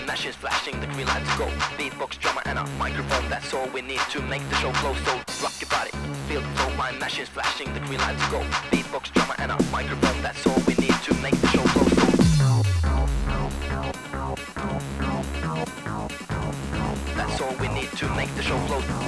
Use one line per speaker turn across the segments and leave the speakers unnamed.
and matches flashing the green lights go Beatbox, drummer and a microphone, that's all we need to make the show flow So rock your body, feel the flow, my matches flashing the green lights go Beatbox, drummer and a microphone, that's all we need to make the show flow So That's all we need to make the show flow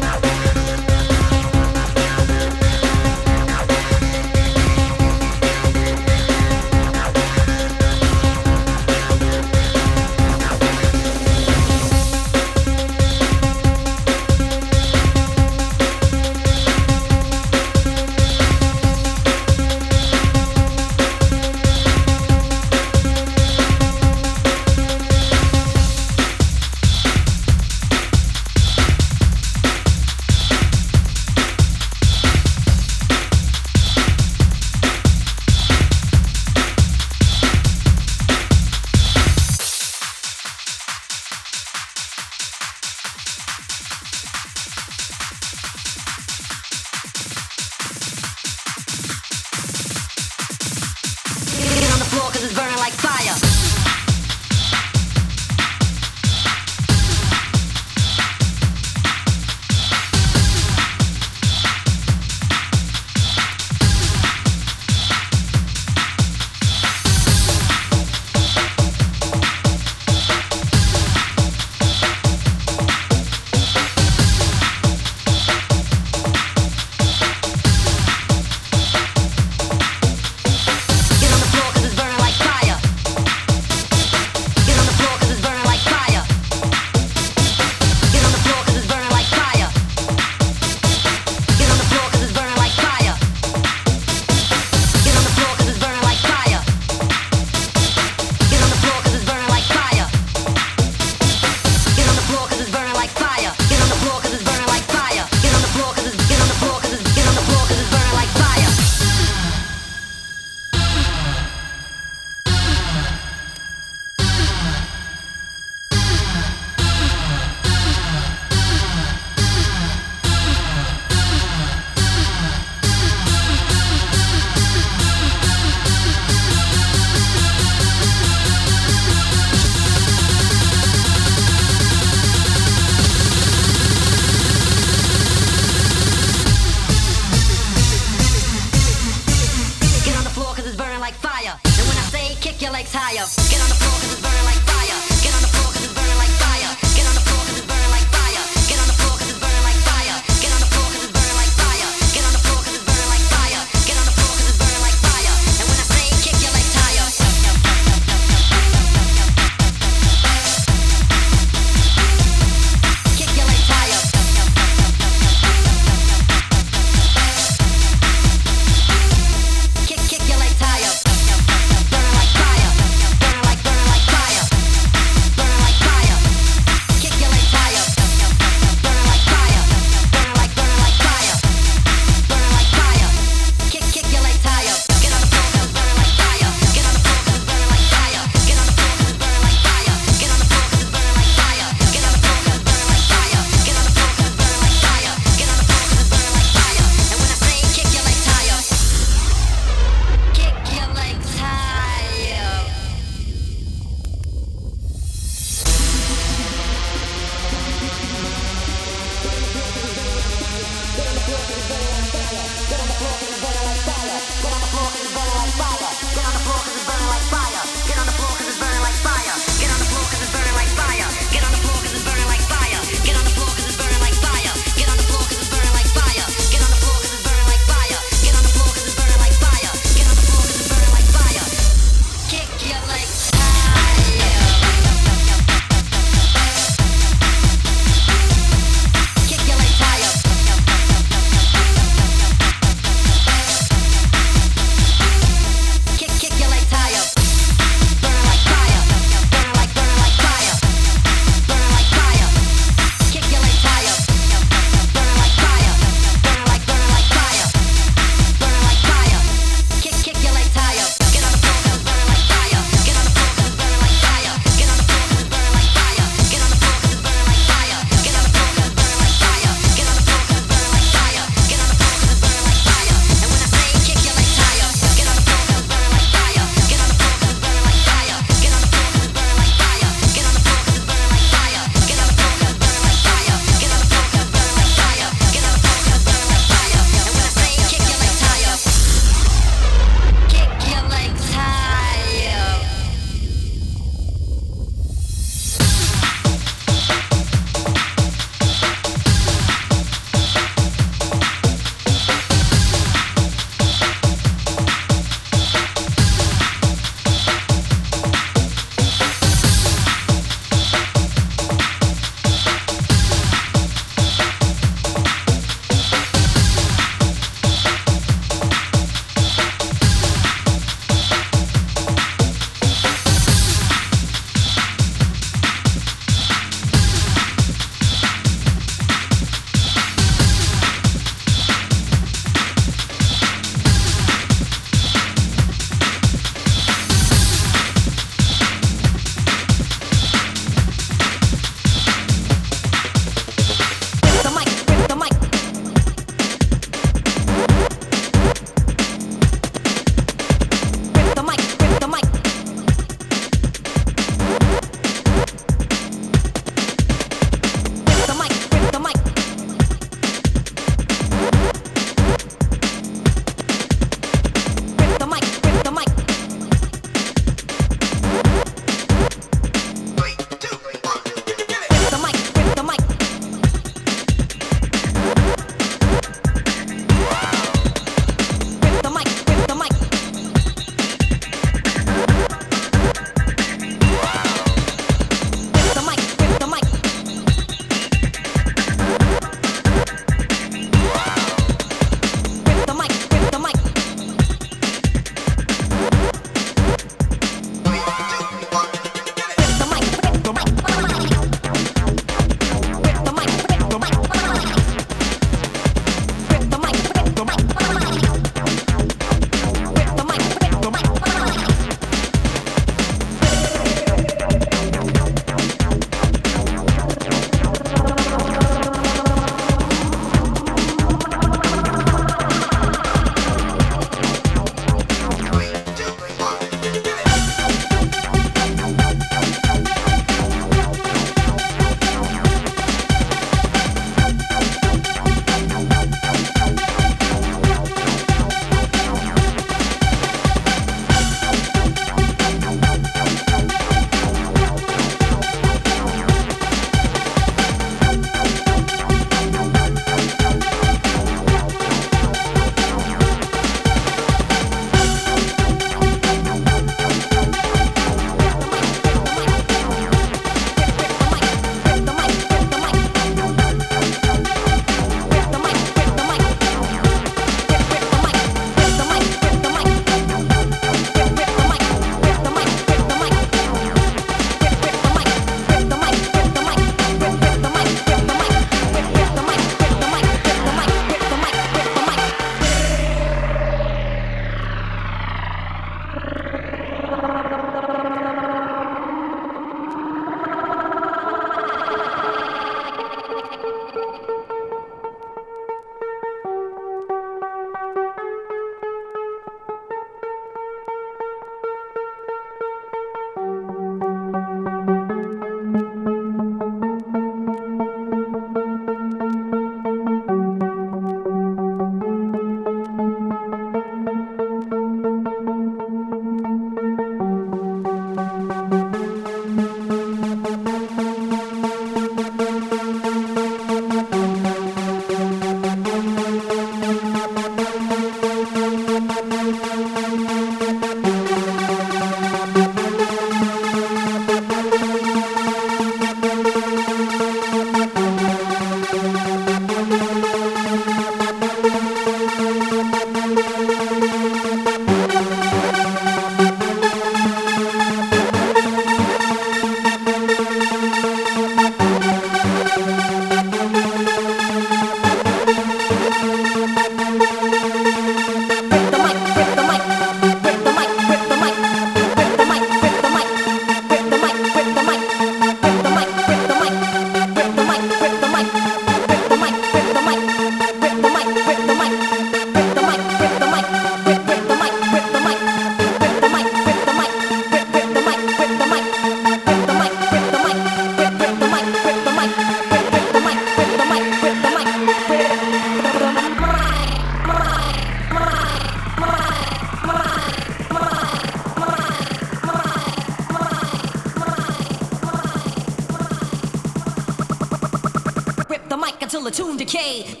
Funky